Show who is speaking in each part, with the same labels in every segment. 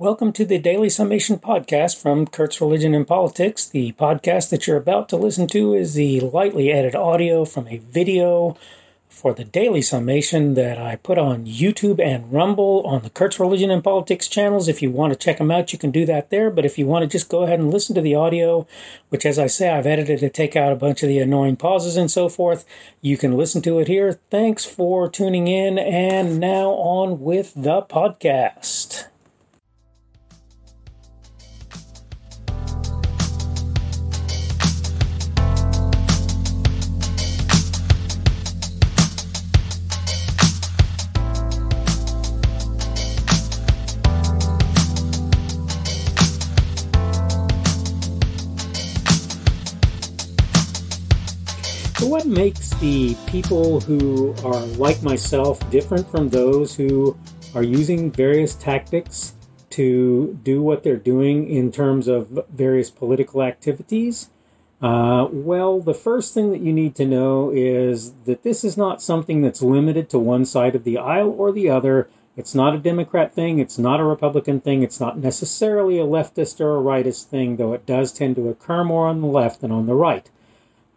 Speaker 1: Welcome to the Daily Summation podcast from Kurt's Religion and Politics. The podcast that you're about to listen to is the lightly edited audio from a video for the Daily Summation that I put on YouTube and Rumble on the Kurt's Religion and Politics channels. If you want to check them out, you can do that there. But if you want to just go ahead and listen to the audio, which, as I say, I've edited to take out a bunch of the annoying pauses and so forth, you can listen to it here. Thanks for tuning in. And now on with the podcast. So, what makes the people who are like myself different from those who are using various tactics to do what they're doing in terms of various political activities? Uh, well, the first thing that you need to know is that this is not something that's limited to one side of the aisle or the other. It's not a Democrat thing, it's not a Republican thing, it's not necessarily a leftist or a rightist thing, though it does tend to occur more on the left than on the right.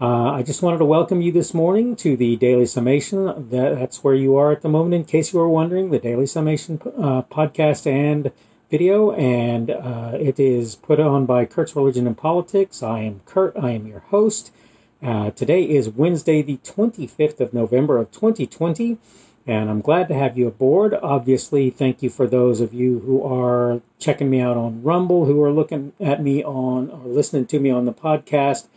Speaker 1: Uh, I just wanted to welcome you this morning to the Daily Summation. That, that's where you are at the moment, in case you were wondering. The Daily Summation uh, podcast and video, and uh, it is put on by Kurt's Religion and Politics. I am Kurt. I am your host. Uh, today is Wednesday, the 25th of November of 2020, and I'm glad to have you aboard. Obviously, thank you for those of you who are checking me out on Rumble, who are looking at me on or listening to me on the podcast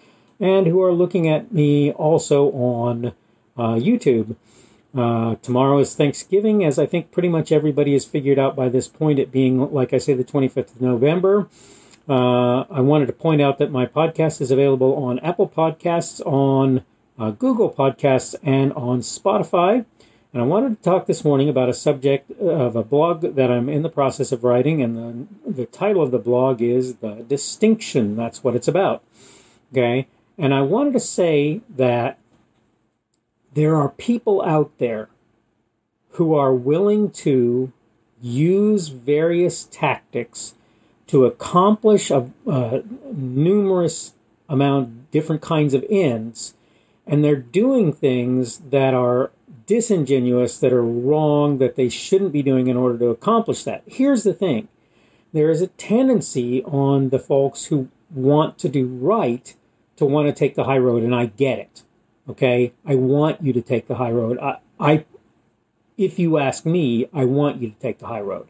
Speaker 1: and who are looking at me also on uh, YouTube. Uh, tomorrow is Thanksgiving, as I think pretty much everybody has figured out by this point, it being, like I say, the 25th of November. Uh, I wanted to point out that my podcast is available on Apple Podcasts, on uh, Google Podcasts, and on Spotify. And I wanted to talk this morning about a subject of a blog that I'm in the process of writing, and the, the title of the blog is The Distinction. That's what it's about. Okay. And I wanted to say that there are people out there who are willing to use various tactics to accomplish a, a numerous amount different kinds of ends. And they're doing things that are disingenuous that are wrong that they shouldn't be doing in order to accomplish that. Here's the thing. There is a tendency on the folks who want to do right to want to take the high road, and I get it. Okay, I want you to take the high road. I, I, if you ask me, I want you to take the high road.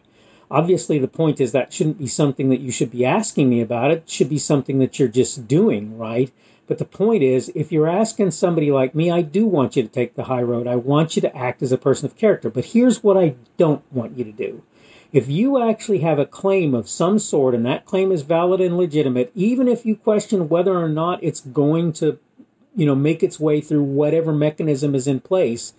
Speaker 1: Obviously, the point is that shouldn't be something that you should be asking me about. It should be something that you're just doing, right? But the point is, if you're asking somebody like me, I do want you to take the high road. I want you to act as a person of character. But here's what I don't want you to do. If you actually have a claim of some sort and that claim is valid and legitimate, even if you question whether or not it's going to, you know, make its way through whatever mechanism is in place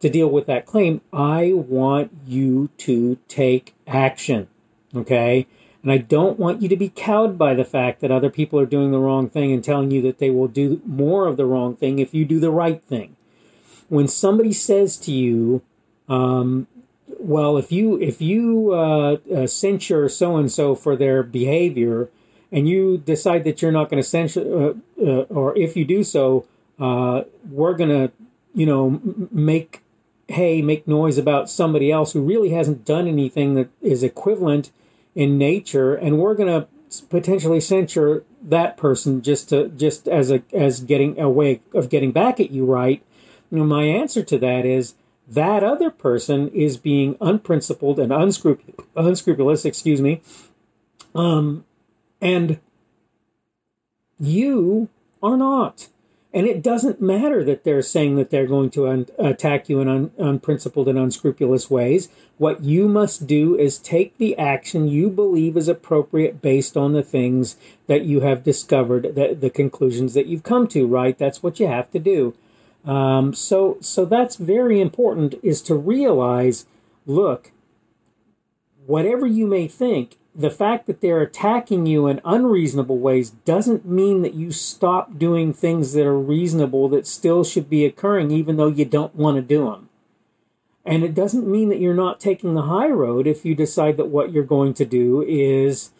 Speaker 1: to deal with that claim, I want you to take action. Okay? And I don't want you to be cowed by the fact that other people are doing the wrong thing and telling you that they will do more of the wrong thing if you do the right thing. When somebody says to you, um, well, if you if you uh, uh, censure so and so for their behavior, and you decide that you're not going to censure, uh, uh, or if you do so, uh, we're going to, you know, make hey make noise about somebody else who really hasn't done anything that is equivalent in nature, and we're going to potentially censure that person just to just as a as getting a way of getting back at you, right? You know, my answer to that is that other person is being unprincipled and unscrupulous, unscrupulous excuse me, um, and you are not. And it doesn't matter that they're saying that they're going to un- attack you in un- unprincipled and unscrupulous ways. What you must do is take the action you believe is appropriate based on the things that you have discovered, that the conclusions that you've come to, right? That's what you have to do. Um, so, so that's very important is to realize, look, whatever you may think, the fact that they're attacking you in unreasonable ways doesn't mean that you stop doing things that are reasonable that still should be occurring, even though you don't want to do them. And it doesn't mean that you're not taking the high road if you decide that what you're going to do is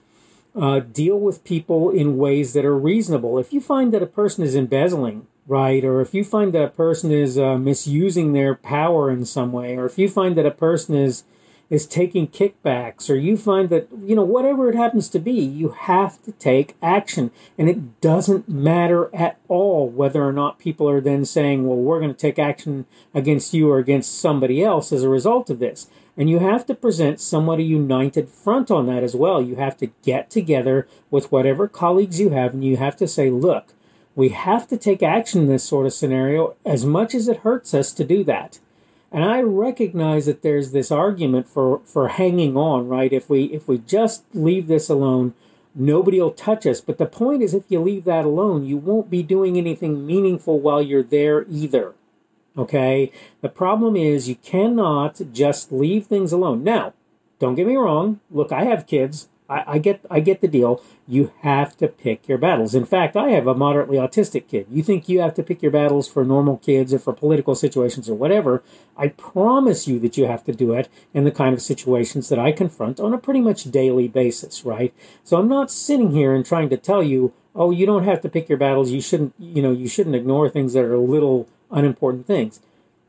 Speaker 1: uh, deal with people in ways that are reasonable. If you find that a person is embezzling, right, or if you find that a person is uh, misusing their power in some way, or if you find that a person is is taking kickbacks or you find that you know whatever it happens to be you have to take action. And it doesn't matter at all whether or not people are then saying well we're going to take action against you or against somebody else as a result of this. And you have to present somewhat a united front on that as well. You have to get together with whatever colleagues you have and you have to say look we have to take action in this sort of scenario as much as it hurts us to do that and I recognize that there's this argument for, for hanging on, right? If we if we just leave this alone, nobody will touch us. But the point is if you leave that alone, you won't be doing anything meaningful while you're there either. Okay? The problem is you cannot just leave things alone. Now, don't get me wrong. Look, I have kids. I, I, get I get the deal. You have to pick your battles. In fact, I have a moderately autistic kid. You think you have to pick your battles for normal kids or for political situations or whatever. I promise you that you have to do it in the kind of situations that I confront on a pretty much daily basis, right? So I'm not sitting here and trying to tell you, oh, you don't have to pick your battles. You shouldn't, you know, you shouldn't ignore things that are little unimportant things.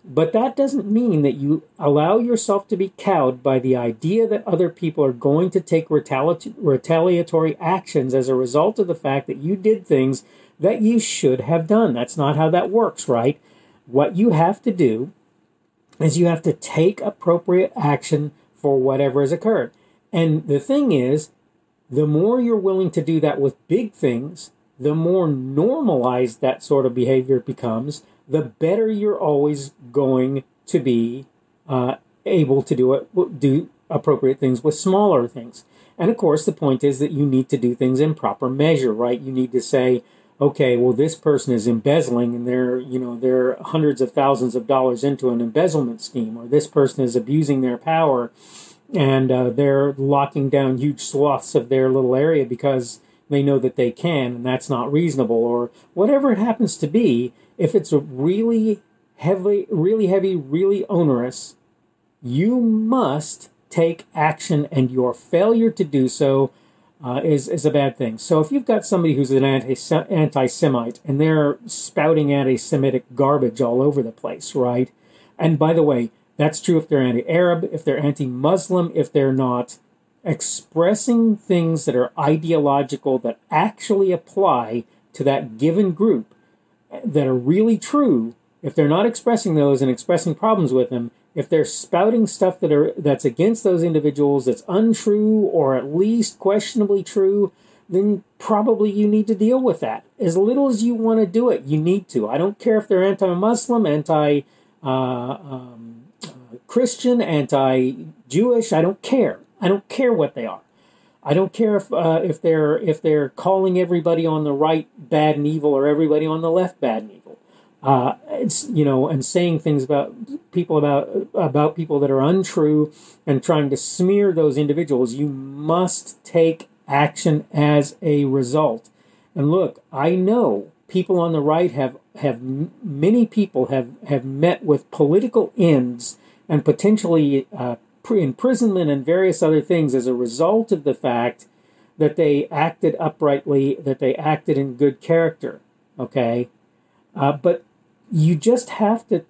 Speaker 1: But that doesn't mean that you allow yourself to be cowed by the idea that other people are going to take retali- retaliatory actions as a result of the fact that you did things that you should have done. That's not how that works, right? What you have to do is you have to take appropriate action for whatever has occurred. And the thing is, the more you're willing to do that with big things, the more normalized that sort of behavior becomes, the better you're always going to be uh, able to do it, do appropriate things with smaller things. And of course, the point is that you need to do things in proper measure, right? You need to say, okay, well, this person is embezzling and they're, you know, they're hundreds of thousands of dollars into an embezzlement scheme, or this person is abusing their power and uh, they're locking down huge swaths of their little area because they know that they can and that's not reasonable, or whatever it happens to be if it's really heavy, really heavy, really onerous, you must take action, and your failure to do so uh, is is a bad thing. So if you've got somebody who's an anti anti-Semite and they're spouting anti-Semitic garbage all over the place, right? And by the way, that's true if they're anti-Arab, if they're anti-Muslim, if they're not expressing things that are ideological that actually apply to that given group that are really true, if they're not expressing those and expressing problems with them, if they're spouting stuff that are that's against those individuals that's untrue or at least questionably true, then probably you need to deal with that. As little as you want to do it, you need to. I don't care if they're anti-Muslim, anti uh, um, uh, Christian, anti-Jewish. I don't care. I don't care what they are. I don't care if uh, if they're if they're calling everybody on the right bad and evil or everybody on the left bad and evil. Uh, it's you know and saying things about people about about people that are untrue and trying to smear those individuals. You must take action as a result. And look, I know people on the right have have many people have have met with political ends and potentially uh, imprisonment and various other things as a result of the fact that they acted uprightly, that they acted in good character. Okay? Uh, but you just have to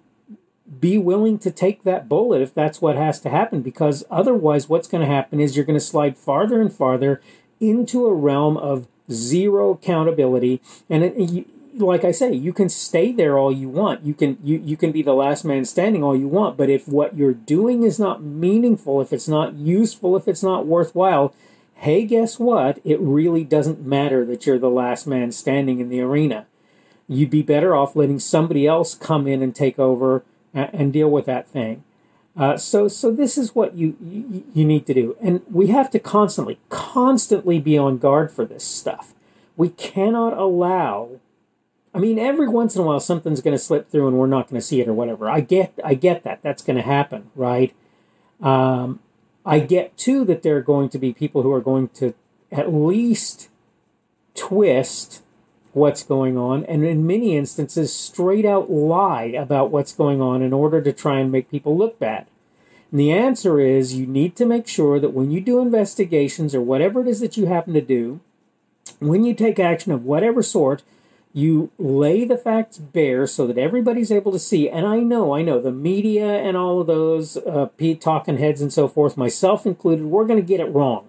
Speaker 1: be willing to take that bullet if that's what has to happen, because otherwise, what's going to happen is you're going to slide farther and farther into a realm of zero accountability. And it, like I say, you can stay there all you want. You can you, you can be the last man standing all you want, but if what you're doing is not meaningful, if it's not useful, if it's not worthwhile, hey, guess what? It really doesn't matter that you're the last man standing in the arena. You'd be better off letting somebody else come in and take over and, and deal with that thing. Uh, so, so this is what you, you you need to do, and we have to constantly, constantly be on guard for this stuff. We cannot allow I mean, every once in a while something's going to slip through and we're not going to see it or whatever. I get, I get that. That's going to happen, right? Um, I get too that there are going to be people who are going to at least twist what's going on, and in many instances, straight out lie about what's going on in order to try and make people look bad. And the answer is you need to make sure that when you do investigations or whatever it is that you happen to do, when you take action of whatever sort, you lay the facts bare so that everybody's able to see. And I know, I know, the media and all of those uh, talking heads and so forth, myself included, we're going to get it wrong.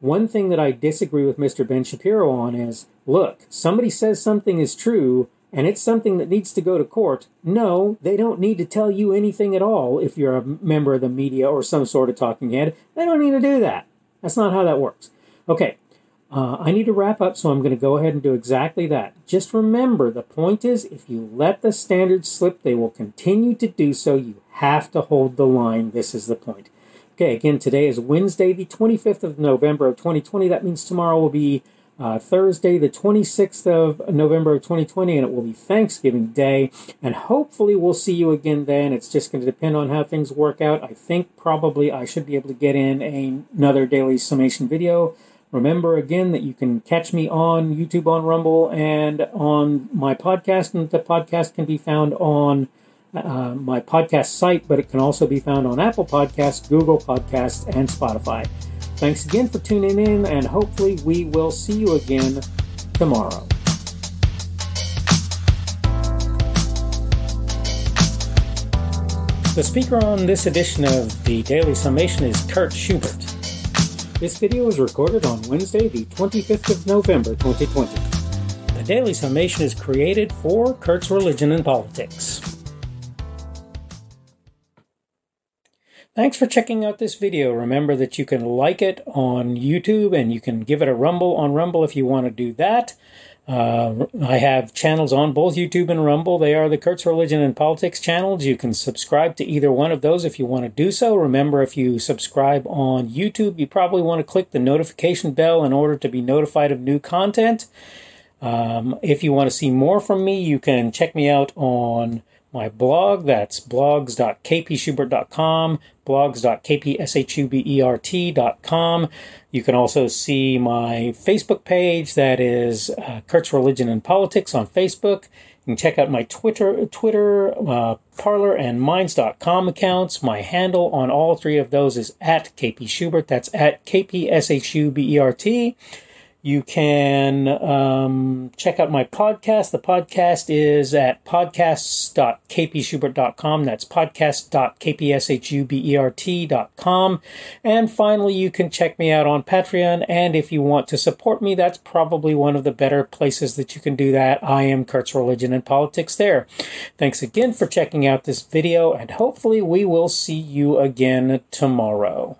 Speaker 1: One thing that I disagree with Mr. Ben Shapiro on is look, somebody says something is true, and it's something that needs to go to court, no, they don't need to tell you anything at all if you're a member of the media or some sort of talking head. They don't need to do that. That's not how that works. Okay, uh, I need to wrap up, so I'm going to go ahead and do exactly that. Just remember the point is if you let the standards slip, they will continue to do so. You have to hold the line. This is the point. Okay, again, today is Wednesday, the 25th of November of 2020. That means tomorrow will be uh, Thursday, the 26th of November of 2020, and it will be Thanksgiving Day. And hopefully, we'll see you again then. It's just going to depend on how things work out. I think probably I should be able to get in a, another daily summation video. Remember again that you can catch me on YouTube, on Rumble, and on my podcast. And the podcast can be found on uh, my podcast site, but it can also be found on Apple Podcasts, Google Podcasts, and Spotify. Thanks again for tuning in, and hopefully, we will see you again tomorrow. The speaker on this edition of the Daily Summation is Kurt Schubert. This video was recorded on Wednesday, the 25th of November, 2020. The Daily Summation is created for Kurt's Religion and Politics. Thanks for checking out this video. Remember that you can like it on YouTube and you can give it a rumble on Rumble if you want to do that. Uh, I have channels on both YouTube and Rumble. They are the Kurt's Religion and Politics channels. You can subscribe to either one of those if you want to do so. Remember, if you subscribe on YouTube, you probably want to click the notification bell in order to be notified of new content. Um, if you want to see more from me, you can check me out on my blog. That's blogs.kpschubert.com, blogs.kpshubert.com. You can also see my Facebook page. That is uh, Kurt's Religion and Politics on Facebook. You can check out my Twitter, Twitter, uh, Parler, and Minds.com accounts. My handle on all three of those is at kpschubert. That's at kpschubert. You can um, check out my podcast. The podcast is at podcasts.kpschubert.com. That's podcast.kpschubert.com. And finally, you can check me out on Patreon. And if you want to support me, that's probably one of the better places that you can do that. I am Kurt's Religion and Politics there. Thanks again for checking out this video, and hopefully, we will see you again tomorrow.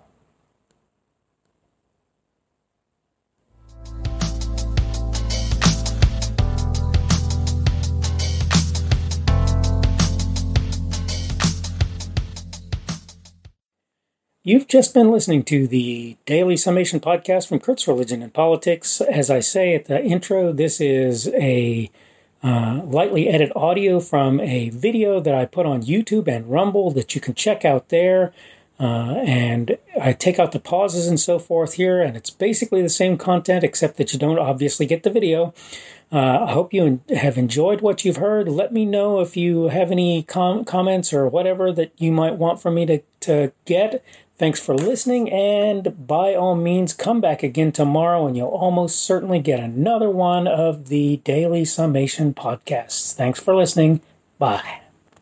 Speaker 1: You've just been listening to the Daily Summation podcast from Kurt's Religion and Politics. As I say at the intro, this is a uh, lightly edited audio from a video that I put on YouTube and Rumble that you can check out there. Uh, and I take out the pauses and so forth here, and it's basically the same content except that you don't obviously get the video. Uh, I hope you have enjoyed what you've heard. Let me know if you have any com- comments or whatever that you might want from me to, to get. Thanks for listening, and by all means, come back again tomorrow, and you'll almost certainly get another one of the Daily Summation podcasts. Thanks for listening. Bye.